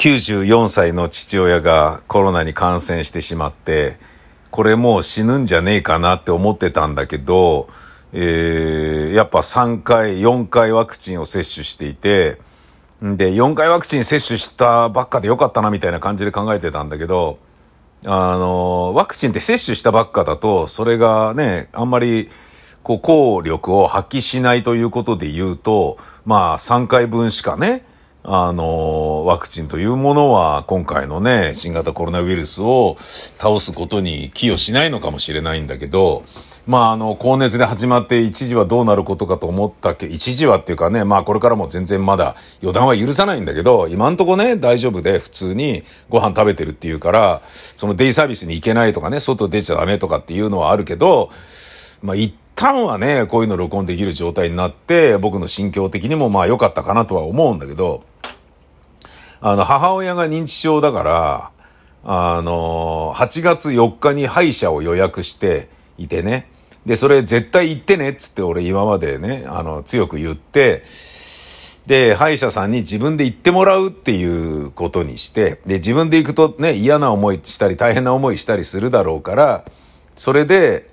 94歳の父親がコロナに感染してしまって、これもう死ぬんじゃねえかなって思ってたんだけど、えー、やっぱ3回、4回ワクチンを接種していて、で、4回ワクチン接種したばっかでよかったなみたいな感じで考えてたんだけど、あの、ワクチンって接種したばっかだと、それがね、あんまり、こう、効力を発揮しないということで言うと、まあ、3回分しかね、あの、ワクチンというものは今回のね、新型コロナウイルスを倒すことに寄与しないのかもしれないんだけど、まあ、あの、高熱で始まって一時はどうなることかと思ったけ一時はっていうかね、まあこれからも全然まだ予断は許さないんだけど、今んとこね、大丈夫で普通にご飯食べてるっていうから、そのデイサービスに行けないとかね、外出ちゃダメとかっていうのはあるけど、まあ一旦はね、こういうの録音できる状態になって、僕の心境的にもまあ良かったかなとは思うんだけど、あの、母親が認知症だから、あの、8月4日に歯医者を予約していてね。で、それ絶対行ってねっつって俺今までね、あの、強く言って、で、歯医者さんに自分で行ってもらうっていうことにして、で、自分で行くとね、嫌な思いしたり大変な思いしたりするだろうから、それで、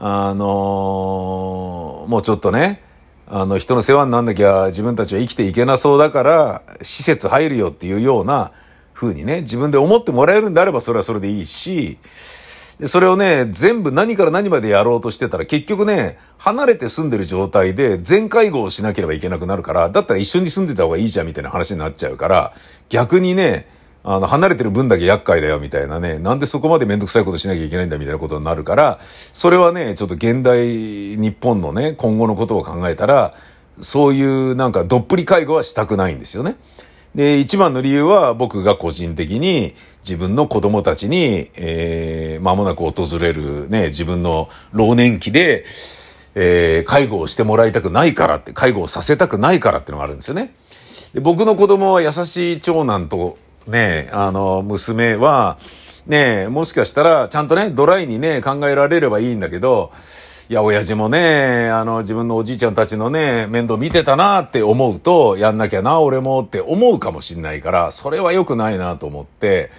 あの、もうちょっとね、あの、人の世話になんなきゃ自分たちは生きていけなそうだから、施設入るよっていうような風にね、自分で思ってもらえるんであればそれはそれでいいし、で、それをね、全部何から何までやろうとしてたら結局ね、離れて住んでる状態で全介護をしなければいけなくなるから、だったら一緒に住んでた方がいいじゃんみたいな話になっちゃうから、逆にね、あの、離れてる分だけ厄介だよみたいなね、なんでそこまでめんどくさいことしなきゃいけないんだみたいなことになるから、それはね、ちょっと現代日本のね、今後のことを考えたら、そういうなんかどっぷり介護はしたくないんですよね。で、一番の理由は僕が個人的に自分の子供たちに、えー、間もなく訪れるね、自分の老年期で、えー、介護をしてもらいたくないからって、介護をさせたくないからっていうのがあるんですよね。で僕の子供は優しい長男とね、あの、娘は、ね、もしかしたら、ちゃんとね、ドライにね、考えられればいいんだけど、いや、親父もね、あの、自分のおじいちゃんたちのね、面倒見てたなって思うと、やんなきゃな、俺もって思うかもしんないから、それは良くないなと思って、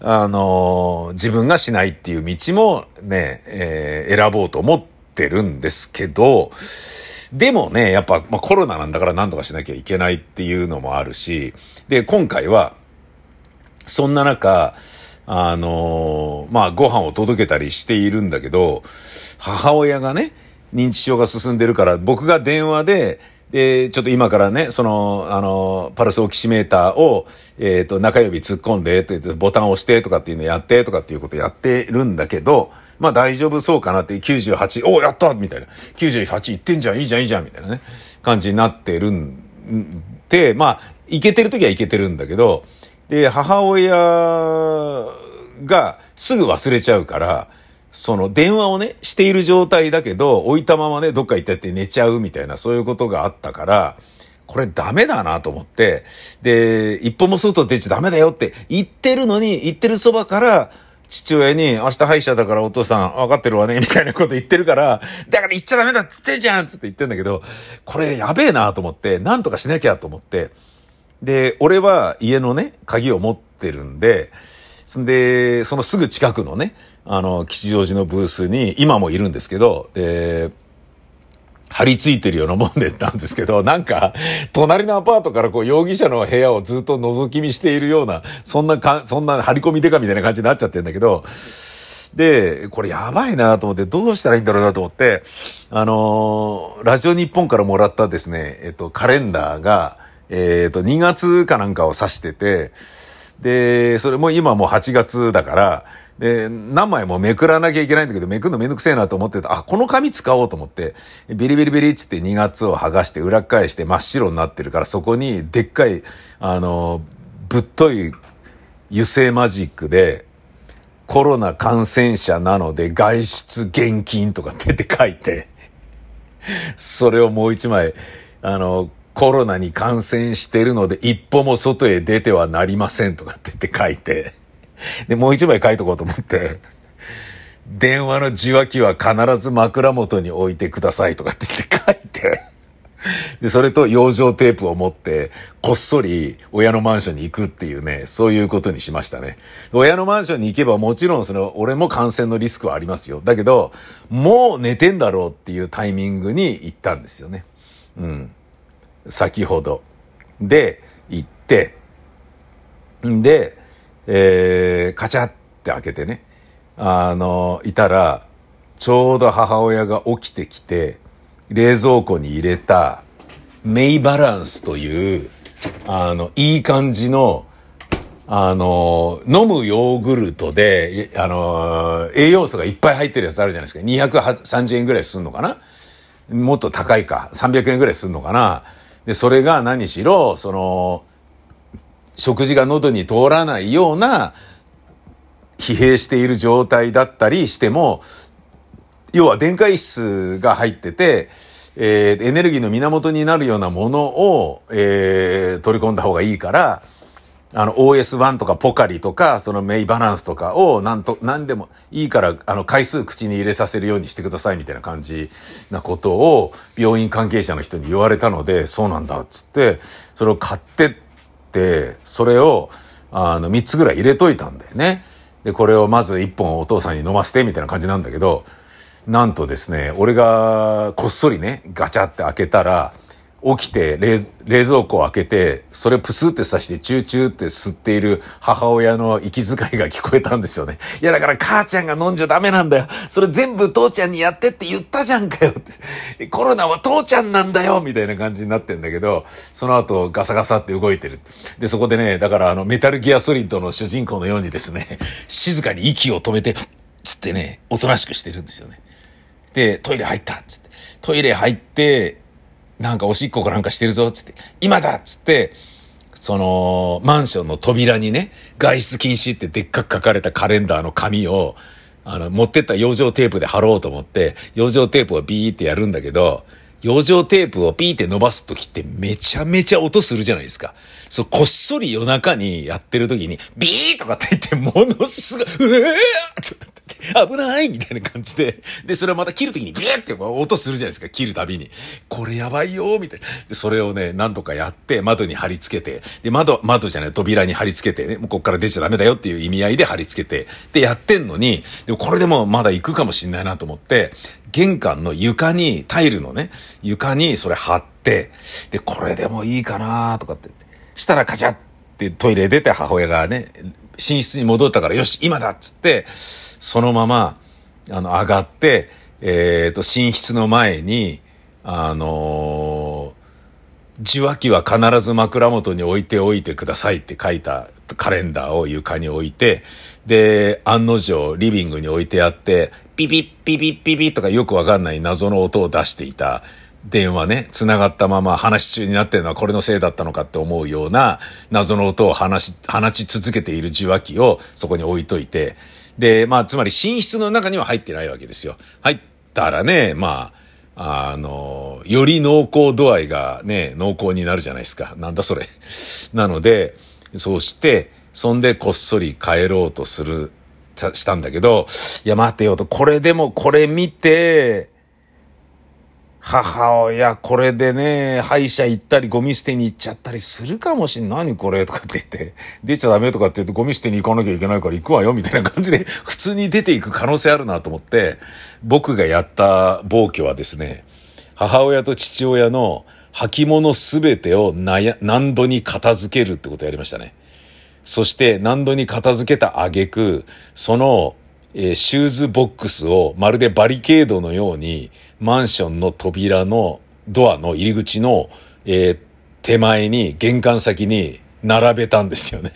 あの、自分がしないっていう道もね、えー、選ぼうと思ってるんですけど、でもね、やっぱ、まあ、コロナなんだから何とかしなきゃいけないっていうのもあるし、で、今回は、そんな中、あのー、まあ、ご飯を届けたりしているんだけど、母親がね、認知症が進んでるから、僕が電話で、で、ちょっと今からね、その、あの、パルスオキシメーターを、えっ、ー、と、中指突っ込んで、ってボタン押してとかっていうのやって、とかっていうことやってるんだけど、まあ大丈夫そうかなって、98、おおやったみたいな。98いってんじゃん、いいじゃん、いいじゃん、みたいなね、感じになってるんで、まあ、いけてる時はいけてるんだけど、で、母親がすぐ忘れちゃうから、その電話をね、している状態だけど、置いたままね、どっか行ってって寝ちゃうみたいな、そういうことがあったから、これダメだなと思って、で、一歩も外出ちゃダメだよって言ってるのに、言ってるそばから、父親に、明日歯医者だからお父さん分かってるわね、みたいなこと言ってるから、だから言っちゃダメだっつってんじゃんつって言ってんだけど、これやべえなと思って、なんとかしなきゃと思って、で、俺は家のね、鍵を持ってるんで、そんで、そのすぐ近くのね、あの、吉祥寺のブースに、今もいるんですけど、で、張り付いてるようなもんでなんですけど、なんか、隣のアパートからこう、容疑者の部屋をずっと覗き見しているような、そんなか、そんな張り込みデカみたいな感じになっちゃってんだけど、で、これやばいなと思って、どうしたらいいんだろうなと思って、あのー、ラジオ日本からもらったですね、えっと、カレンダーが、えっ、ー、と、2月かなんかを指してて、で、それも今もう8月だから、で、何枚もめくらなきゃいけないんだけど、めくるのめんどくせえなと思ってた。あ、この紙使おうと思って、ビリビリビリっつって2月を剥がして裏返して真っ白になってるから、そこにでっかい、あの、ぶっとい油性マジックで、コロナ感染者なので外出現金とかって書いて、それをもう一枚、あの、コロナに感染してるので一歩も外へ出てはなりませんとかって言って書いて、で、もう一枚書いとこうと思って、電話の受話器は必ず枕元に置いてくださいとかって言って書いて、で、それと養生テープを持って、こっそり親のマンションに行くっていうね、そういうことにしましたね。親のマンションに行けばもちろんその、俺も感染のリスクはありますよ。だけど、もう寝てんだろうっていうタイミングに行ったんですよね。うん。先ほど。で、行って、で、えー、カチャって開けてね、あの、いたら、ちょうど母親が起きてきて、冷蔵庫に入れたメイバランスという、あの、いい感じの、あの、飲むヨーグルトで、あの、栄養素がいっぱい入ってるやつあるじゃないですか。230円ぐらいすんのかなもっと高いか。300円ぐらいすんのかなで、それが何しろ、その、食事が喉に通らないような、疲弊している状態だったりしても、要は電解質が入ってて、えー、エネルギーの源になるようなものを、えー、取り込んだ方がいいから、あの OS1 とかポカリとか、そのメイバランスとかをなんと、なんでもいいから、あの回数口に入れさせるようにしてくださいみたいな感じなことを病院関係者の人に言われたので、そうなんだっつって、それを買ってって、それをあの3つぐらい入れといたんだよね。で、これをまず1本お父さんに飲ませてみたいな感じなんだけど、なんとですね、俺がこっそりね、ガチャって開けたら、起きて冷冷蔵庫を開けて、それプスって刺してチューチューって吸っている母親の息遣いが聞こえたんですよね。いやだから母ちゃんが飲んじゃダメなんだよ。それ全部父ちゃんにやってって言ったじゃんかよって。コロナは父ちゃんなんだよみたいな感じになってんだけど、その後ガサガサって動いてる。で、そこでね、だからあのメタルギアソリッドの主人公のようにですね、静かに息を止めて、つってね、おとなしくしてるんですよね。で、トイレ入ったっつって。トイレ入って、なんかおしっこかなんかしてるぞつって。今だっつって、その、マンションの扉にね、外出禁止ってでっかく書かれたカレンダーの紙を、あの、持ってった養生テープで貼ろうと思って、養生テープをビーってやるんだけど、養生テープをピーって伸ばすときってめちゃめちゃ音するじゃないですか。そう、こっそり夜中にやってるときに、ビーとかって言ってものすごい、うえー危ないみたいな感じで、で、それをまた切るときにビューって音するじゃないですか、切るたびに。これやばいよみたいな。で、それをね、なんとかやって、窓に貼り付けて、で、窓、窓じゃない、扉に貼り付けてね、もうこっから出ちゃダメだよっていう意味合いで貼り付けて、で、やってんのに、でもこれでもまだ行くかもしんないなと思って、玄関の床に、タイルのね、床にそれ貼って、で、これでもいいかなとかって。したらカチャってトイレ出て母親がね、寝室に戻ったから、よし、今だっつって、そのまま、あの、上がって、えっ、ー、と、寝室の前に、あのー、受話器は必ず枕元に置いておいてくださいって書いたカレンダーを床に置いて、で、案の定リビングに置いてあって、ピピッピピッピピッとかよくわかんない謎の音を出していた。電話ね、繋がったまま話中になってるのはこれのせいだったのかって思うような謎の音を話し、放ち続けている受話器をそこに置いといて、で、まあ、つまり寝室の中には入ってないわけですよ。入ったらね、まあ、あの、より濃厚度合いがね、濃厚になるじゃないですか。なんだそれ。なので、そうして、そんでこっそり帰ろうとする、したんだけど、いや待てよと、これでもこれ見て、母親、これでね、歯医者行ったりゴミ捨てに行っちゃったりするかもしんない。何これとかって言って、出ちゃダメとかって言うとゴミ捨てに行かなきゃいけないから行くわよ、みたいな感じで、普通に出ていく可能性あるなと思って、僕がやった暴挙はですね、母親と父親の履物すべてを何度に片付けるってことをやりましたね。そして何度に片付けた挙句、そのえー、シューズボックスをまるでバリケードのようにマンションの扉のドアの入り口の、えー、手前に玄関先に並べたんですよね。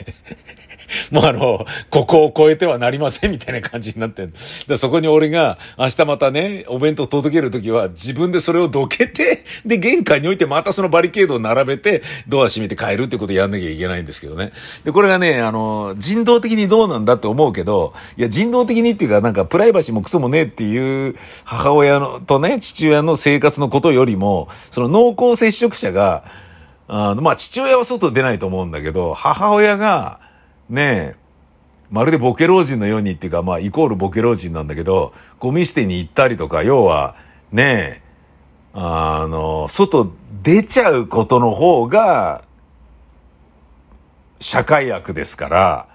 もうあの、ここを超えてはなりませんみたいな感じになってんそこに俺が明日またね、お弁当届けるときは自分でそれをどけて、で、玄関に置いてまたそのバリケードを並べて、ドア閉めて帰るってことやんなきゃいけないんですけどね。で、これがね、あの、人道的にどうなんだって思うけど、いや、人道的にっていうかなんかプライバシーもクソもねえっていう母親のとね、父親の生活のことよりも、その濃厚接触者が、あの、まあ、父親は外出ないと思うんだけど、母親が、ねえ、まるでボケ老人のようにっていうか、まあ、イコールボケ老人なんだけど、ゴミ捨てに行ったりとか、要は、ねえ、あの、外出ちゃうことの方が、社会悪ですから、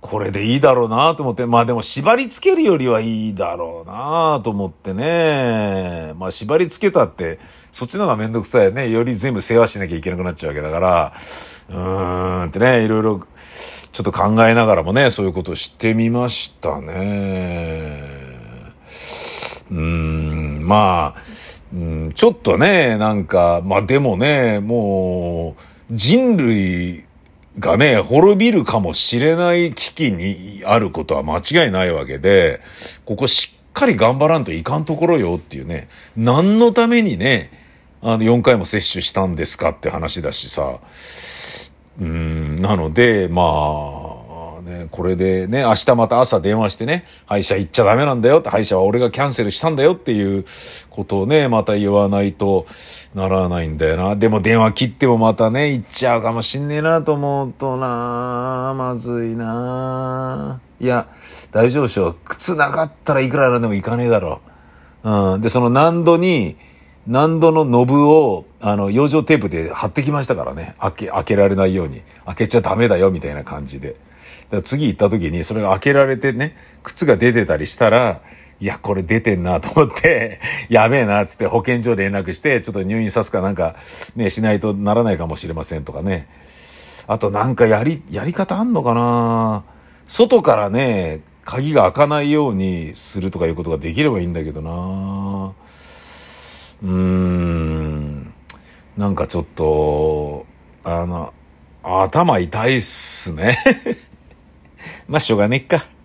これでいいだろうなと思って、まあでも縛り付けるよりはいいだろうなと思ってね。まあ縛り付けたって、そっちの方がめんどくさいね。より全部世話しなきゃいけなくなっちゃうわけだから、うーんってね、いろいろちょっと考えながらもね、そういうことをしてみましたね。うーん、まあ、うん、ちょっとね、なんか、まあでもね、もう、人類がね、滅びるかもしれない危機にあることは間違いないわけで、ここしっかり頑張らんといかんところよっていうね、何のためにね、あの、4回も接種したんですかって話だしさ、うん、なので、まあ、ね、これでね、明日また朝電話してね、歯医者行っちゃダメなんだよって、歯医者は俺がキャンセルしたんだよっていうことをね、また言わないとならないんだよな。でも電話切ってもまたね、行っちゃうかもしんねえなと思うとな、まずいな。いや、大丈夫でしょ。靴なかったらいくらなんでも行かねえだろう。うん。で、その難度に、難度のノブを、あの、養生テープで貼ってきましたからね。開け、開けられないように。開けちゃダメだよ、みたいな感じで。だ次行った時に、それが開けられてね、靴が出てたりしたら、いや、これ出てんなと思って、やべえな、つって保健所連絡して、ちょっと入院さすかなんか、ね、しないとならないかもしれませんとかね。あとなんかやり、やり方あんのかな？外からね、鍵が開かないようにするとかいうことができればいいんだけどなうーん。なんかちょっと、あの、頭痛いっすね。まあ、しょうがねえか。